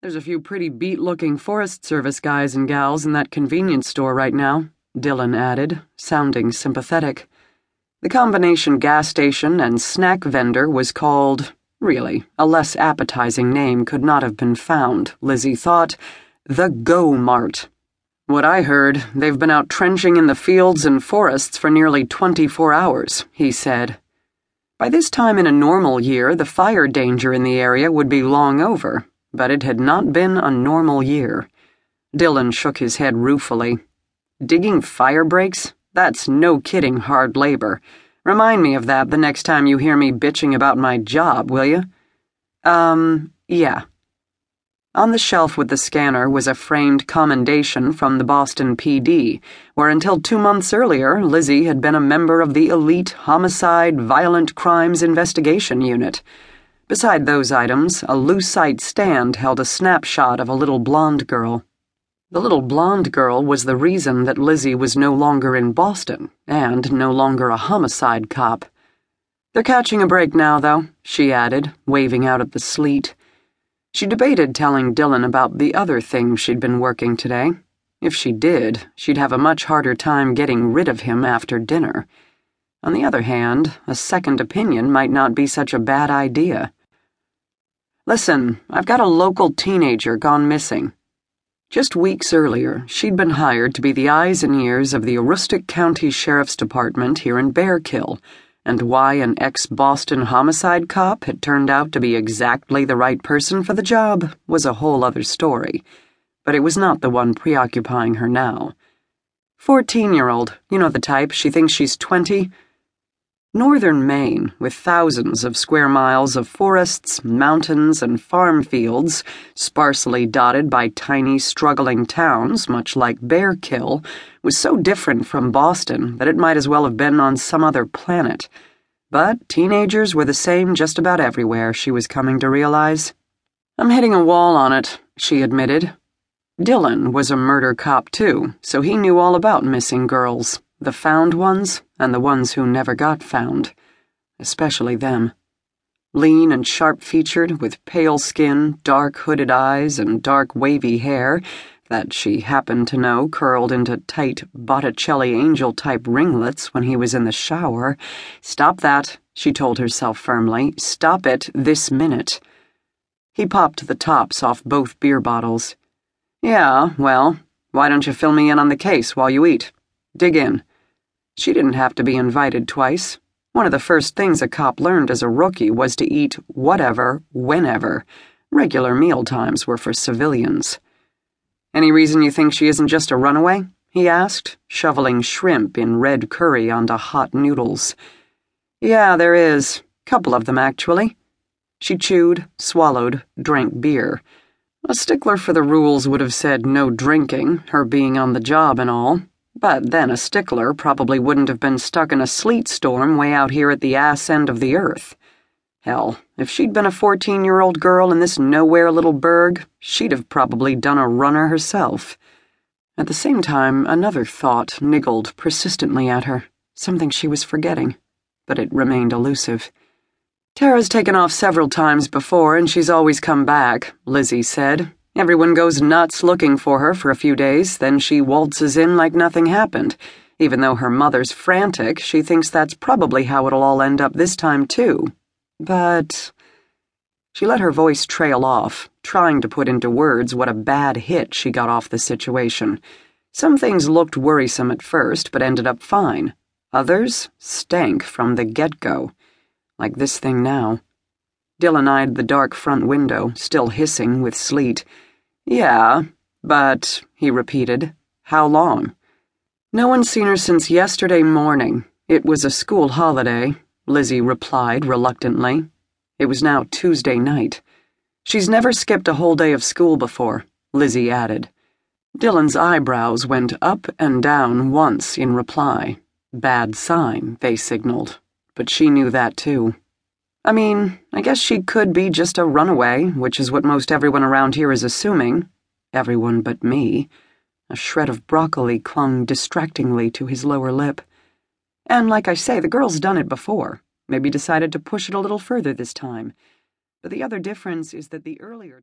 There's a few pretty beat looking Forest Service guys and gals in that convenience store right now, Dylan added, sounding sympathetic. The combination gas station and snack vendor was called, really, a less appetizing name could not have been found, Lizzie thought, the Go Mart. What I heard, they've been out trenching in the fields and forests for nearly 24 hours, he said. By this time in a normal year, the fire danger in the area would be long over but it had not been a normal year. Dylan shook his head ruefully. Digging fire breaks? That's no kidding hard labor. Remind me of that the next time you hear me bitching about my job, will you? Um, yeah. On the shelf with the scanner was a framed commendation from the Boston PD, where until two months earlier, Lizzie had been a member of the elite homicide violent crimes investigation unit. Beside those items, a lucite stand held a snapshot of a little blonde girl. The little blonde girl was the reason that Lizzie was no longer in Boston and no longer a homicide cop. They're catching a break now, though, she added, waving out at the sleet. She debated telling Dylan about the other things she'd been working today. If she did, she'd have a much harder time getting rid of him after dinner. On the other hand, a second opinion might not be such a bad idea. Listen, I've got a local teenager gone missing. Just weeks earlier, she'd been hired to be the eyes and ears of the Aroostook County Sheriff's Department here in Bearkill, and why an ex Boston homicide cop had turned out to be exactly the right person for the job was a whole other story. But it was not the one preoccupying her now. Fourteen year old, you know the type, she thinks she's twenty Northern Maine, with thousands of square miles of forests, mountains, and farm fields, sparsely dotted by tiny, struggling towns, much like Bearkill, was so different from Boston that it might as well have been on some other planet. But teenagers were the same just about everywhere, she was coming to realize. I'm hitting a wall on it, she admitted. Dylan was a murder cop, too, so he knew all about missing girls the found ones and the ones who never got found, especially them. Lean and sharp featured, with pale skin, dark hooded eyes, and dark wavy hair that she happened to know curled into tight Botticelli angel type ringlets when he was in the shower. Stop that, she told herself firmly. Stop it this minute. He popped the tops off both beer bottles. Yeah, well, why don't you fill me in on the case while you eat? Dig in. She didn't have to be invited twice. One of the first things a cop learned as a rookie was to eat whatever, whenever. Regular meal times were for civilians. Any reason you think she isn't just a runaway? he asked, shoveling shrimp in red curry onto hot noodles. Yeah, there is. Couple of them, actually. She chewed, swallowed, drank beer. A stickler for the rules would have said no drinking, her being on the job and all, but then a stickler probably wouldn't have been stuck in a sleet storm way out here at the ass end of the earth. Hell, if she'd been a 14 year old girl in this nowhere little burg, she'd have probably done a runner herself. At the same time, another thought niggled persistently at her, something she was forgetting, but it remained elusive. Tara's taken off several times before, and she's always come back, Lizzie said, Everyone goes nuts looking for her for a few days, then she waltzes in like nothing happened. Even though her mother's frantic, she thinks that's probably how it'll all end up this time, too. But. She let her voice trail off, trying to put into words what a bad hit she got off the situation. Some things looked worrisome at first, but ended up fine. Others stank from the get go. Like this thing now. Dylan eyed the dark front window, still hissing with sleet. Yeah, but, he repeated, how long? No one's seen her since yesterday morning. It was a school holiday, Lizzie replied reluctantly. It was now Tuesday night. She's never skipped a whole day of school before, Lizzie added. Dylan's eyebrows went up and down once in reply. Bad sign, they signaled. But she knew that too. I mean, I guess she could be just a runaway, which is what most everyone around here is assuming. Everyone but me. A shred of broccoli clung distractingly to his lower lip. And like I say, the girl's done it before. Maybe decided to push it a little further this time. But the other difference is that the earlier